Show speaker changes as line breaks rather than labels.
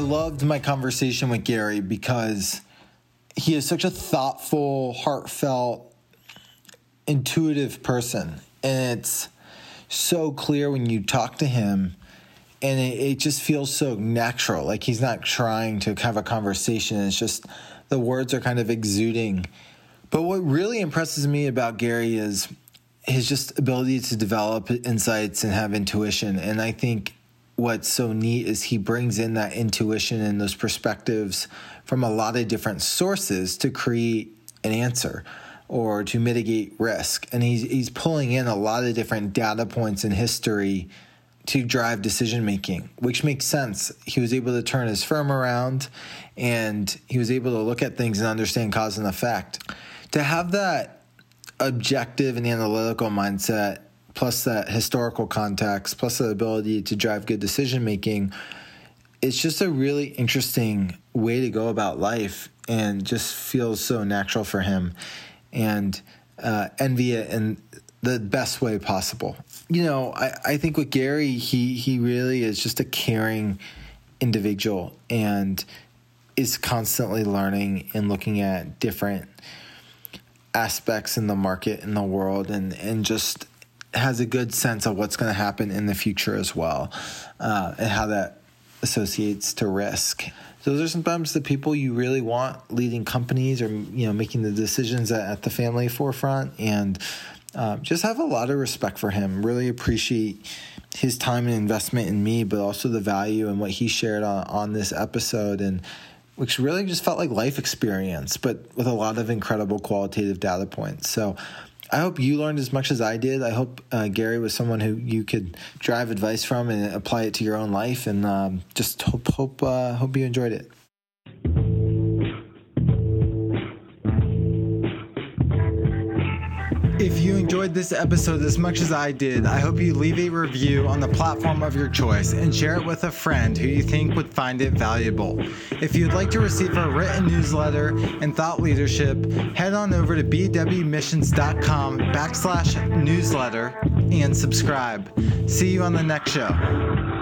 Loved my conversation with Gary because he is such a thoughtful, heartfelt, intuitive person. And it's so clear when you talk to him and it, it, just feels so natural. Like he's not trying to have a conversation. It's just the words are kind of exuding. But what really impresses me about Gary is his just ability to develop insights and have intuition. And I think what's so neat is he brings in that intuition and those perspectives from a lot of different sources to create an answer or to mitigate risk. And he's he's pulling in a lot of different data points in history to drive decision making, which makes sense. He was able to turn his firm around and he was able to look at things and understand cause and effect. To have that objective and analytical mindset, plus that historical context, plus the ability to drive good decision making, it's just a really interesting way to go about life and just feels so natural for him. And uh, envy it in the best way possible. You know, I, I think with Gary, he he really is just a caring individual and is constantly learning and looking at different aspects in the market in the world and and just has a good sense of what's going to happen in the future as well uh, and how that associates to risk. Those are sometimes the people you really want leading companies or you know making the decisions at, the family forefront and um, just have a lot of respect for him. Really appreciate his time and investment in me but also the value and what he shared on, on this episode and which really just felt like life experience but with a lot of incredible qualitative data points. So I hope you learned as much as I did. I hope uh, Gary was someone who you could drive advice from and apply it to your own life, and um, just hope hope uh, hope you enjoyed it. If you enjoyed this episode as much as I did, I hope you leave a review on the platform of your choice and share it with a friend who you think would find it valuable. If you'd like to receive a written newsletter and thought leadership, head on over to bwmissions.com backslash newsletter and subscribe. See you on the next show.